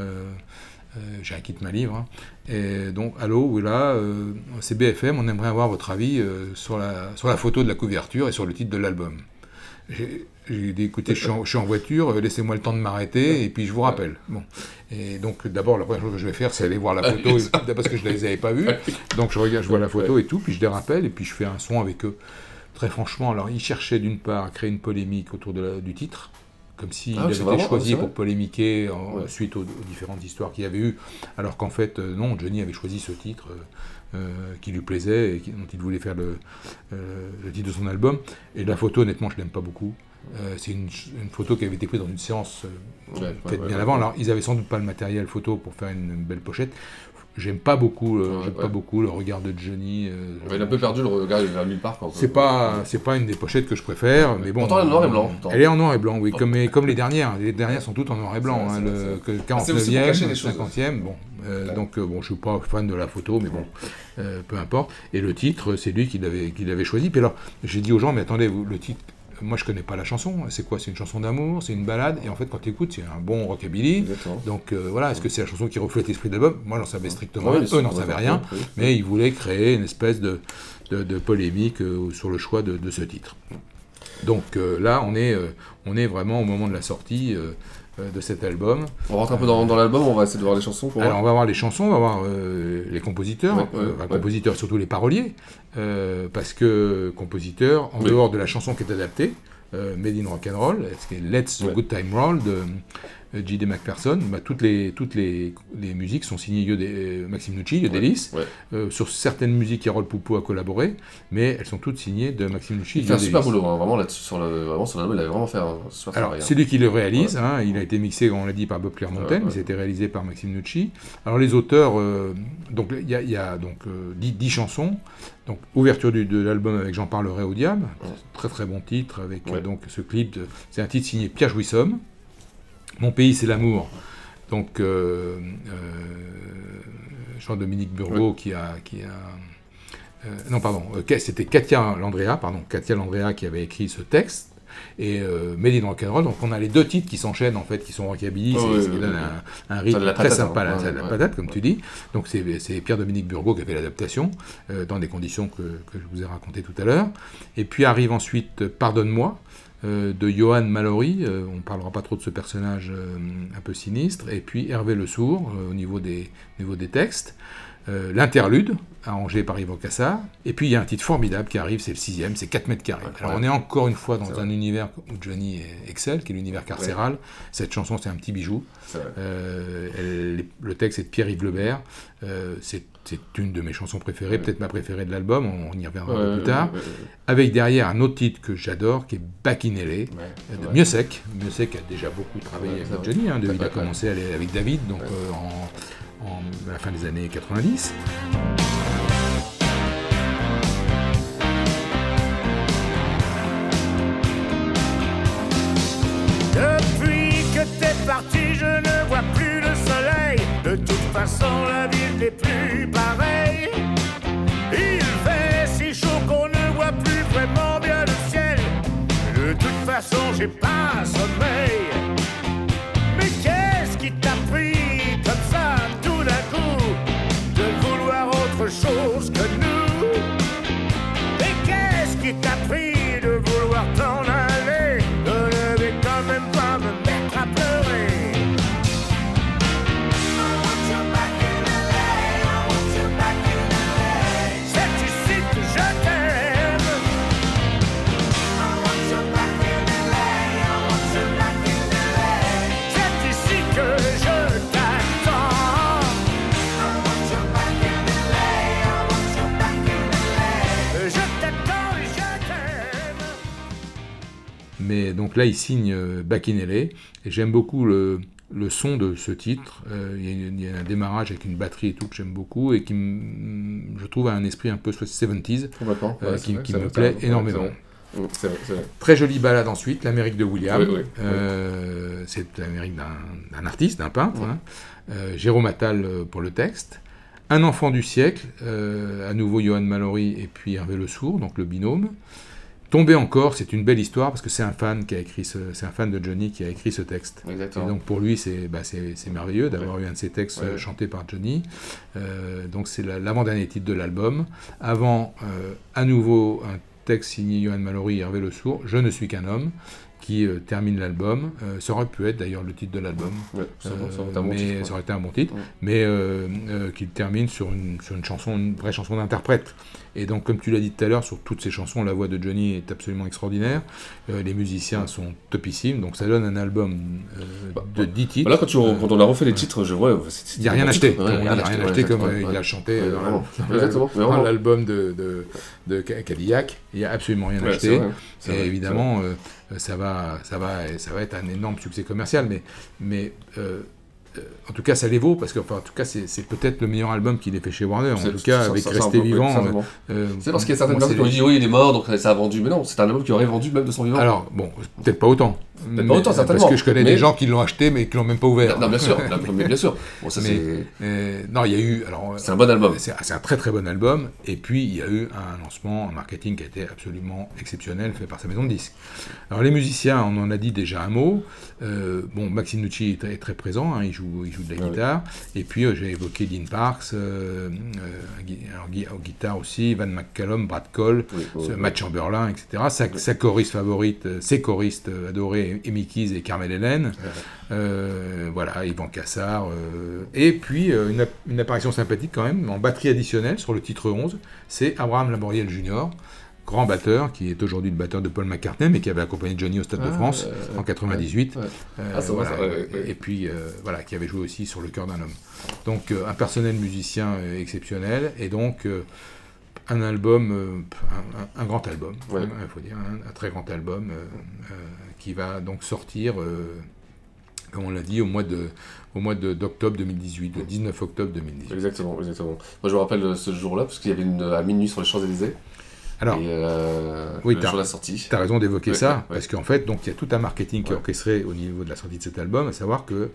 Euh, j'ai un kit ma livre. hein. Et donc, allô, oui là, euh, c'est BFM, on aimerait avoir votre avis euh, sur, la, sur la photo de la couverture et sur le titre de l'album. J'ai j'ai dit, écoutez, je suis en, je suis en voiture, euh, laissez-moi le temps de m'arrêter et puis je vous rappelle. Bon. Et donc, d'abord, la première chose que je vais faire, c'est aller voir la photo et- *laughs* parce que je ne les avais pas vues. *laughs* Donc, je regarde, je vois la photo et tout, puis je les rappelle et puis je fais un son avec eux. Très franchement, alors, ils cherchaient d'une part à créer une polémique autour de la- du titre, comme s'il Ah, avait été choisi pour polémiquer en- suite aux, aux différentes histoires qu'il y avait eu, alors qu'en fait, euh, non, Johnny avait choisi ce titre euh, euh, qui lui plaisait et dont il voulait faire le, euh, le titre de son album. Et la photo, honnêtement, je l'aime pas beaucoup. Euh, c'est une, photo qui avait été prise dans une séance euh, Ouais, faite ouais, bien ouais, avant. Alors, ils avaient sans doute pas le matériel photo pour faire une, une belle pochette. J'aime pas beaucoup, le, j'aime pas beaucoup le regard de Johnny. euh, Il a un peu perdu le regard vers nulle part. c'est pas, c'est pas une des pochettes que je préfère, mais bon. Pourtant, elle est en noir et blanc. Elle est en noir et blanc, oui, comme, mais comme les dernières. Les dernières sont toutes en noir et blanc. Hein, le c'est vrai, que c'est vrai. C'est aussi pour 49e, cacher les choses. 50e, bon. Euh, Donc, euh, bon, je suis pas fan de la photo, mais bon, euh, peu importe. Et le titre, c'est lui qui l'avait, qui l'avait choisi. Puis alors, j'ai dit aux gens, mais attendez, vous, le titre. Moi, je connais pas la chanson. C'est quoi? C'est une chanson d'amour C'est une balade Et en fait, quand tu écoutes, c'est un bon rockabilly. Donc euh, voilà, est-ce que c'est la chanson qui reflète l'esprit de l'album? Moi, j'en savais strictement Ouais, rien. Eux n'en savaient rien. Mais ils voulaient créer une espèce de, de, de polémique euh, sur le choix de, de ce titre. Donc euh, là, on est, on est vraiment au moment de la sortie de cet album. On rentre un peu dans, dans l'album, on va essayer de voir les chansons pour Alors on va voir les chansons, on va voir euh, les compositeurs, Ouais, euh, ouais, compositeurs surtout les paroliers, euh, parce que compositeurs, en Oui. dehors de la chanson qui est adaptée, euh, Made in Rock'n'Roll, ce qui est Let's Good Time Roll de euh, J.D. McPherson, bah, toutes, les, toutes les, les musiques sont signées Yode- euh, Maxime Nucci, Yodelis. Ouais, ouais. Euh, sur certaines musiques, Carole Poupeau a collaboré, mais elles sont toutes signées de Maxime Nucci. Il fait un super boulot, hein, vraiment là-dessus, sur le, vraiment sur l'album, il a vraiment fait un super Alors, travail. hein. c'est lui qui le réalise, hein, il a été mixé, on l'a dit, par Bob ouais. mais ça a été réalisé par Maxime Nucci. Alors, les auteurs, euh, donc il y a, il y a donc euh, 10, 10 chansons, donc ouverture du- de l'album avec J'en parlerai au diable, très très bon titre, avec euh, donc ce clip, de- c'est un titre signé Pierre Jouissomme. Mon pays, c'est l'amour. Donc, euh, euh, Jean-Dominique Burgot qui a. Qui a euh, non, pardon, c'était Katia Landrea, pardon, Katia Landrea qui avait écrit ce texte. Et euh, Made in Rock'n'Roll, donc on a les deux titres qui s'enchaînent en fait, qui sont rockabilly, Oh, oui, ce qui oui, donne oui. un, rythme très sympa, hein. là, de la patate, comme tu dis. Donc c'est Pierre-Dominique Burgot qui a fait l'adaptation, euh, dans des conditions que, que je vous ai racontées tout à l'heure. Et puis arrive ensuite euh, Pardonne-moi, euh, de Johan Mallory, on ne parlera pas trop de ce personnage un peu sinistre, et puis Hervé Le Sourd, au niveau des, au niveau des textes. Euh, L'interlude, arrangé par Yvan Cassard. Et puis il y a un titre formidable qui arrive, c'est le sixième, c'est 4 mètres carrés. Alors on est encore une fois dans un vrai. univers où Johnny excelle, qui est l'univers carcéral. Cette chanson, c'est un petit bijou. Euh, elle- le texte est de Pierre-Yves Lebert. Euh, c'est une de mes chansons préférées, peut-être ma préférée de l'album, on, on y reviendra un peu Ouais, plus tard. Avec derrière un autre titre que j'adore, qui est Back in LA, euh, de. Miossec. Miossec a déjà beaucoup travaillé avec. Johnny, hein, de- il a commencé à avec David, donc en, en- la fin des années 90. Depuis que t'es parti, je ne vois plus le soleil. De toute façon, la ville n'est plus pareille. Il fait si chaud qu'on ne voit plus vraiment bien le ciel. De toute façon, j'ai pas donc là, il signe euh, Back in LA, et j'aime beaucoup le, le son de ce titre. Euh, il y, a un démarrage avec une batterie et tout que j'aime beaucoup, et qui, je trouve, a un esprit un peu 70s, Complètement. euh, Ouais, qui, vrai, qui c'est me plaît énormément. vrai. Mm, vrai. Très jolie balade ensuite, l'Amérique de William. Oui, oui, oui. Euh, C'est l'Amérique d'un artiste, d'un peintre. hein. Jérôme Attal pour le texte. Un enfant du siècle, à nouveau Johan Mallory et puis Hervé Le Sourd, donc le binôme. Tomber encore, c'est une belle histoire parce que c'est un fan qui a écrit ce, c'est un fan de Johnny qui a écrit ce texte. Exactement. Et donc pour lui, c'est bah, c'est- c'est merveilleux d'avoir eu un de ses textes Ouais. euh, chantés par Johnny. Euh, donc c'est la- l'avant-dernier titre de l'album. Avant, euh, à nouveau, un texte signé Johan Mallory et Hervé Le Sourd, Je ne suis qu'un homme, qui euh, termine l'album. Euh, ça aurait pu être d'ailleurs le titre de l'album. Ouais, ça, Euh, ça aurait été un bon mais titre, ouais. ça aurait été un bon titre, Ouais. mais qu'il termine sur une, sur une chanson, une vraie chanson d'interprète. Et donc, comme tu l'as dit tout à l'heure, sur toutes ces chansons, la voix de Johnny est absolument extraordinaire. Euh, les musiciens sont topissimes, donc ça donne un album euh, de 10 titres. Bah là, quand, tu- quand on a refait les titres, je vois. il n'y a rien acheté. on dit, rien il n'y a rien acheté, comme il a chanté euh, dans l'album de, de, de Ca- Cadillac. Il n'y a absolument rien Ouais, acheté. vrai, Et vrai, évidemment, ça, va, ça, va, ça va être un énorme succès commercial, mais, mais en tout cas, ça les vaut, parce que, enfin, en tout cas, c'est peut-être le meilleur album qu'il ait fait chez Warner. En tout cas, ça- avec ça- un peu, Vivant. certainement. euh, C'est parce qu'il y a certaines personnes qui ont dit oui, il est mort, donc ça a vendu. Mais non, c'est un album qui aurait vendu même de son vivant. Alors, bon, peut-être pas autant. Peut-être pas autant, certainement. Parce que je connais Mais- des gens qui l'ont acheté, mais qui l'ont même pas ouvert. Non, bien sûr, *laughs* mais bien sûr. Bon, ça, Mais, c'est- euh, non, il y a eu. alors, C'est un bon album. C'est un très très bon album. Et puis il y a eu un lancement en marketing qui a été absolument exceptionnel, fait par sa maison de disques. Alors les musiciens, on en a dit déjà un mot. Euh, bon, Maxime Nucci est très, présent, hein, il, joue, il joue de la Ouais. guitare. Et puis euh, j'ai évoqué Dean Parks, euh, euh, gui- en guitare aussi, Van McCallum, Brad Cole, Oui, oui. Matt Chamberlain, etc. Sa, sa choriste favorite, ses choristes adorés, Amy Keys et Carmel Hélène. Euh, voilà, Yvan Cassard. euh, et puis, une, une apparition sympathique quand même, en batterie additionnelle sur le titre 11, c'est Abraham Laboriel Jr., grand batteur, qui est aujourd'hui le batteur de Paul McCartney, mais qui avait accompagné Johnny au Stade de Ah, France euh, en 98. ouais, ouais. Euh, Ah, vrai, voilà, ça, ouais. Et puis, euh, voilà, qui avait joué aussi sur Le cœur d'un homme. Donc, euh, un personnel musicien exceptionnel, et donc... un album, un, grand album, Ouais. il faut dire, un, un très grand album qui va donc sortir, comme on l'a dit, au mois de au mois d'octobre 2018, le 19 octobre 2018. Exactement, exactement. Moi, je me rappelle ce jour-là, parce qu'il y avait une à minuit sur les Champs-Élysées. Alors, et, euh, oui. Tu as raison d'évoquer Ouais, ça, ouais, ouais. parce qu'en fait, donc il y a tout un marketing qui est orchestré au niveau de la sortie de cet album, à savoir que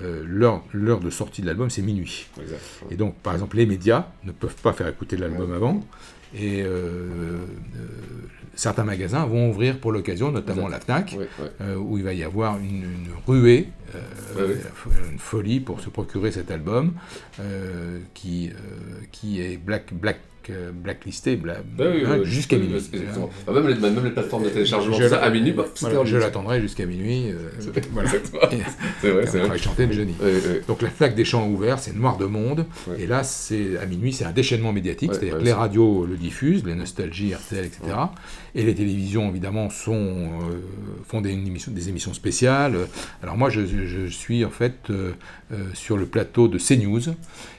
euh, l'heure de sortie de l'album, c'est minuit. Exact. Et donc, par exemple, les médias ne peuvent pas faire écouter l'album avant. Et euh, certains magasins vont ouvrir pour l'occasion, notamment la FNAC, où il va y avoir une, une ruée, une folie pour se procurer cet album, qui, qui est black, black, blacklisté bla- Bah oui, hein, oui, jusqu'à oui, minuit. Ah, même, les, même les plateformes de téléchargement, Je ça, à minuit, bah, voilà, je l'attendrai jusqu'à minuit. euh, *laughs* C'est- *laughs* voilà. C'est vrai, c'est vrai. chanter. Ouais, ouais. Donc la flaque des champs ouverts, c'est noir de monde. Et là, c'est à minuit, c'est un déchaînement médiatique. C'est-à-dire que les radios le diffusent, les nostalgies, RTL, etc. Et les télévisions, évidemment, sont, euh, font des, émissions spéciales. Alors moi, je, je suis en fait euh, euh, sur le plateau de CNews.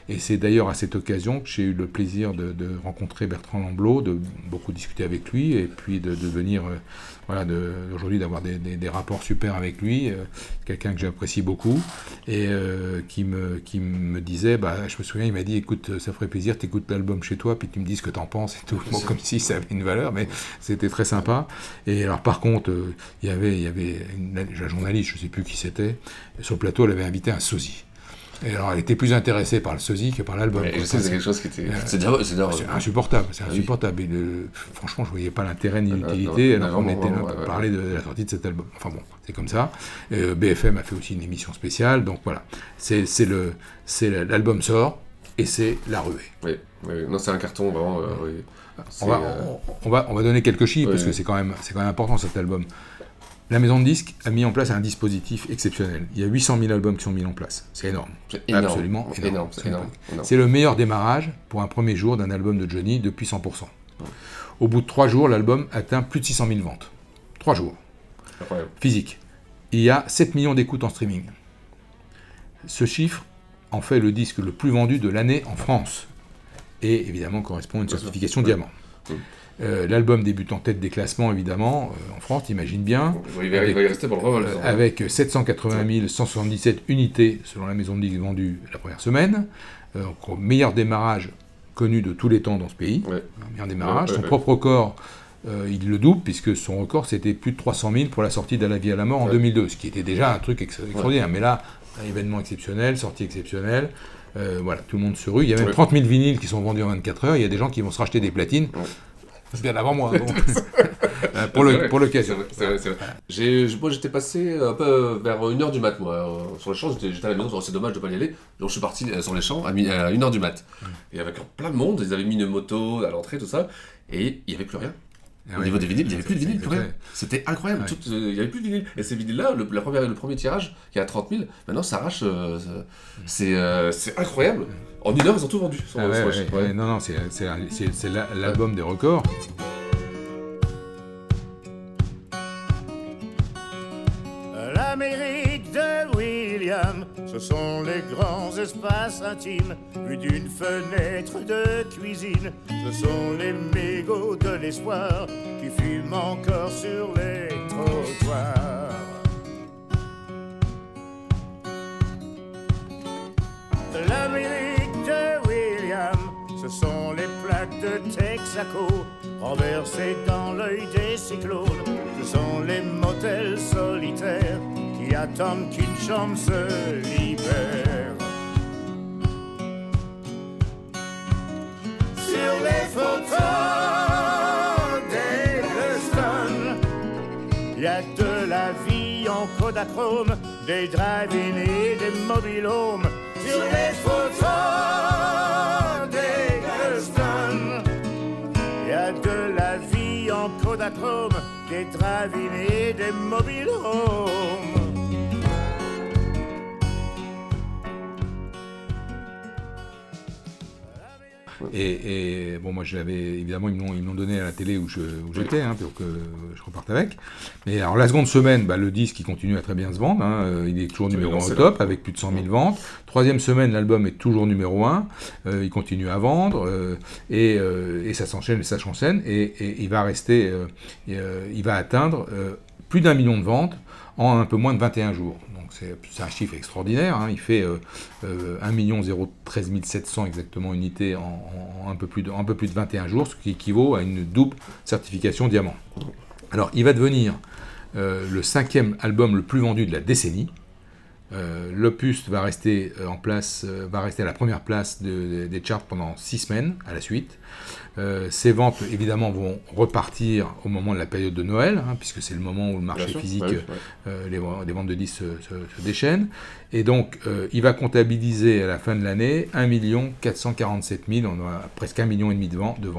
Et c'est d'ailleurs à cette occasion que j'ai eu le plaisir de, de rencontrer Bertrand Lamblot, de beaucoup discuter avec lui, et puis de, de venir, euh, voilà, aujourd'hui d'avoir des, des- des rapports super avec lui, euh, quelqu'un que j'apprécie beaucoup, et euh, qui, me, qui me disait, bah, je me souviens, il m'a dit, écoute, ça ferait plaisir, t'écoutes l'album chez toi, puis tu me dis ce que t'en penses et tout, Bon, comme si ça avait une valeur, mais c'était très sympa. Et alors par contre, il y avait, il y avait une, journaliste, je sais plus qui c'était, sur le plateau, elle avait invité un sosie. Et alors, elle était plus intéressée par le sosie que par l'album. Je sais, c'est quelque chose qui était. euh, C'est insupportable, c'est Ah insupportable. Et le- franchement, je voyais pas l'intérêt ni Ah, l'utilité alors non, était là pour parler de, la sortie de cet album. Enfin bon, c'est comme ça. Euh, BFM a fait aussi une émission spéciale, donc voilà. C'est le, l'album sort et c'est la ruée. Oui, oui, non, c'est un carton vraiment. euh, oui. On va, on, on va, on va donner quelques chiffres Oui, parce que c'est quand même, c'est quand même important cet album. La maison de disques a mis en place un dispositif exceptionnel. Il y a 800 000 albums qui sont mis en place. C'est énorme. C'est énorme. Absolument énorme. énorme, c'est le meilleur démarrage pour un premier jour d'un album de Johnny depuis 100%. Au bout de trois jours, l'album atteint plus de 600 000 ventes. Trois jours. Incroyable. Physique. Il y a 7 millions d'écoutes en streaming. Ce chiffre en fait le disque le plus vendu de l'année en France. Et évidemment correspond à une certification Ouais. diamant. Oui. Euh, L'album débute en tête des classements, évidemment, euh, en France, t'imagines bien. Il va, il va y rester pour le revol. Euh, avec 780 177 unités selon la maison de disques vendues la première semaine. Euh, donc, au meilleur démarrage connu de tous les temps dans ce pays. Ouais. Meilleur démarrage. Ouais, son propre record, euh, il le double, puisque son record, c'était plus de 300 000 pour la sortie de la vie à la mort en Ouais. 2002, ce qui était déjà un truc ex- extraordinaire. Mais là, un événement exceptionnel, sortie exceptionnelle. euh, voilà, tout le monde se rue. Il y a même Ouais. 30 000 vinyles qui sont vendus en 24 heures. Il y a des gens qui vont se racheter des platines. Ouais. Bien avant moi. bon. *laughs* Euh, pour le- C'est vrai, pour l'occasion. c'est vrai, c'est vrai, c'est vrai. J'ai- Moi, j'étais passé un peu vers 1h du mat, moi. euh, Sur les champs, j'étais j'étais à la maison, c'est dommage de pas y aller. Donc, je suis parti euh, sur les champs à 1h du mat. Et avec plein de monde, ils avaient mis une moto à l'entrée, tout ça. Et il n'y avait plus rien. Ah Au ouais, niveau des vinyles, il n'y avait plus de vinyles, plus rien. vrai. C'était incroyable. Tout, euh, il n'y avait plus de vinyles. Et ces vinyles-là, le, la première- le premier tirage, qui est à 30 000, maintenant, ça arrache. euh, c'est euh, c'est incroyable. En une heure, ils ont tout vendu. Ah non, non, c'est l'album des records. Ce sont les grands espaces intimes, vus d'une fenêtre de cuisine. Ce sont les mégots de l'espoir qui fument encore sur les trottoirs. L'Amérique de William, ce sont les plaques de Texaco renversées dans l'œil des cyclones. Ce sont les motels solitaires attendent qu'une chambre se libère. Sur les photos d'Eggleston, il y a de la vie en Kodachrome, des drive-in et des mobilhomes. Sur les photos d'Eggleston, il y a de la vie en Kodachrome, des drive-in et des mobilhomes. Et, et, bon, moi, je l'avais évidemment, ils l'ont donné à la télé où je- où j'étais, hein, pour que je reparte avec. Mais alors, la seconde semaine, bah, le disque, il continue à très bien se vendre. hein, euh, il est toujours numéro va 1 lancer au top, avec plus de 100 000 ventes. Troisième semaine, l'album est toujours numéro 1. il continue à vendre. euh, et, euh, et ça s'enchaîne et ça s'enchaîne. Et, et il va rester, euh, euh, il va atteindre euh, plus d'un million de ventes en un peu moins de 21 jours. C'est un chiffre extraordinaire. hein. Il fait euh, euh, 1 013 700 exactement unités en, un, peu plus de, un peu plus de 21 jours, ce qui équivaut à une double certification diamant. Alors il va devenir euh, le cinquième album le plus vendu de la décennie. Euh, L'opus va rester euh, en place, euh, va rester à la première place de- des charts pendant six semaines à la suite. Euh, ces ventes, évidemment, vont repartir au moment de la période de Noël, hein, puisque c'est le moment où le marché sûr, physique, bah oui, euh, les, ventes de disques se, se- se déchaînent. Et donc, euh, il va comptabiliser à la fin de l'année 1 447 000, on a presque 1,5 million et demi de ventes, de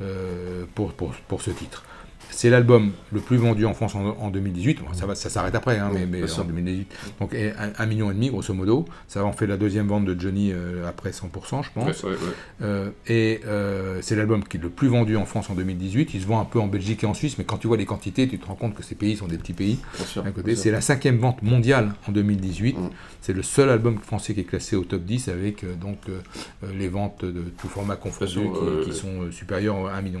euh, pour, pour, pour ce titre. C'est l'album le plus vendu en France en, en 2018. Bon, ça va, ça s'arrête après, hein, mais, mais en 2018. Donc et un, un million et demi, grosso modo. Ça en fait la deuxième vente de Johnny euh, après 100%, je pense. Ouais, ouais, ouais. Euh, et euh, c'est l'album qui est le plus vendu en France en 2018. Il se vend un peu en Belgique et en Suisse, mais quand tu vois les quantités, tu te rends compte que ces pays sont des petits pays. C'est la cinquième vente mondiale en 2018. Mm. C'est le seul album français qui est classé au top 10 avec euh, donc les ventes de tout format confondu qui, euh, qui sont euh, supérieures à 1,5 million.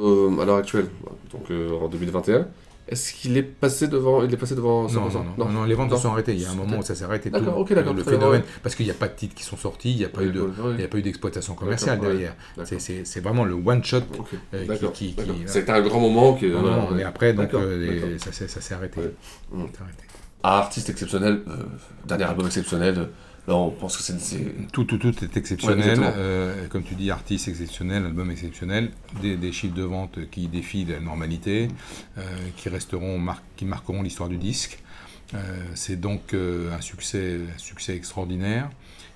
Euh, à l'heure actuelle, donc euh, en 2021, est-ce qu'il est passé devant, il est passé devant 100% Non, non, non, non, les ventes se sont arrêtées. Il y a un moment où ça s'est arrêté. D'accord, ok, d'accord, Le phénomène, parce qu'il n'y a pas de titres qui sont sortis, il n'y a pas eu de, ouais, ouais. il n'y a pas eu d'exploitation commerciale derrière. C'est- C'est c'est vraiment le one shot euh, qui- voilà. C'était un grand moment et après, donc, euh, ça s'est ça s'est arrêté. Ah, artiste exceptionnel, euh, dernier album exceptionnel. Là, on pense que c'est. c'est- Tout, tout, tout est exceptionnel. Ouais, euh, comme tu dis, artiste exceptionnel, album exceptionnel, des, des chiffres de vente qui défient la normalité, euh, qui resteront, mar- qui marqueront l'histoire du disque. Euh, c'est donc un succès, un succès extraordinaire.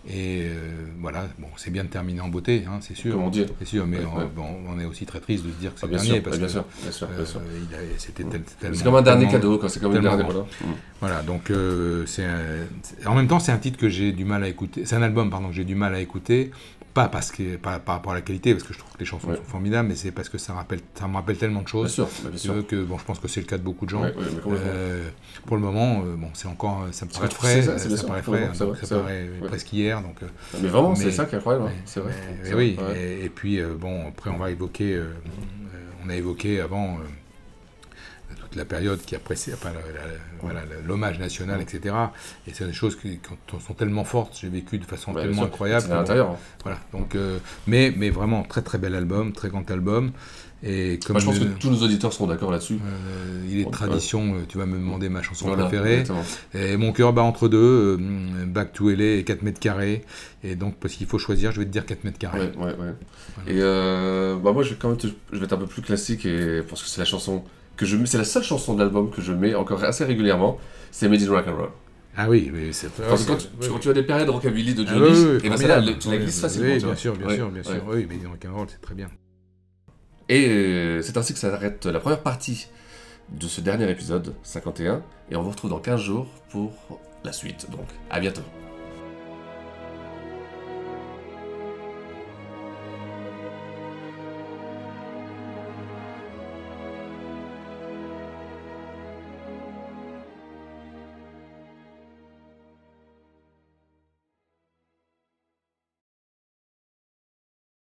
Et euh, voilà, bon, c'est bien de terminer en beauté, hein, c'est sûr. Comme on dit. C'est sûr, mais Ouais, on, ouais. bon, on est aussi très triste de se dire que c'est Ah, le bien dernier. sûr, parce bien que, sûr, bien sûr, bien euh, sûr. a- c'était tellement- C'est comme un dernier cadeau, quoi. C'est comme dernière. bon. Voilà. Mm. Voilà, donc euh, c'est un- c'est- en même temps c'est un titre que j'ai du mal à écouter. C'est un album pardon que j'ai du mal à écouter, pas parce que par rapport à la qualité parce que je trouve que les chansons Ouais. sont formidables, mais c'est parce que ça rappelle ça me rappelle tellement de Bien choses. sûr, bah, bien sûr. veux, que bon, je pense que c'est le cas de beaucoup de gens. Ouais, ouais. Euh, pour le moment, euh, bon, c'est encore ça me paraît frais, ça, ça, bien sûr, paraît frais, donc ça paraît presque hier, donc. euh, Mais vraiment, c'est ça qui est incroyable, hein. C'est vrai. oui, et, et puis euh, bon, après on va évoquer, euh, euh, on a évoqué avant euh, toute la période qui a précédé, enfin, voilà, l'hommage national, etc. Et c'est des choses qui quand- sont tellement fortes, j'ai vécu de façon Ouais, bien tellement incroyable. C'est à l'intérieur, hein. Voilà. Donc, euh, mais, mais vraiment très très bel album, très grand album. Et comme Moi, je pense que tous nos auditeurs seront d'accord là-dessus. euh, il est de tradition, euh, tu vas me demander ma chanson Voilà, préférée. exactement. Et mon cœur bat entre deux, euh, Back to LA et 4 mètres carrés. Et donc, parce qu'il faut choisir, je vais te dire 4 mètres carrés. Ouais, ouais, ouais. Et euh, bah moi, je vais quand même te- je vais être un peu plus classique et parce que c'est la chanson que je c'est la seule chanson de l'album que je mets encore assez régulièrement. C'est Made in Rock and Roll. Ah oui, oui, c'est Parce que quand, tu, quand tu as des périodes rockabilly de Ah Johnny, oui, oui, et ben celle-là, formidable. tu la glisses Oui, facilement. Oui, bien vois. sûr, bien sûr, bien sûr. Oui, mais rock'n'roll, c'est très bien. Et euh, c'est ainsi que s'arrête la première partie de ce dernier épisode 51 et on vous retrouve dans 15 jours pour la suite. Donc, à bientôt.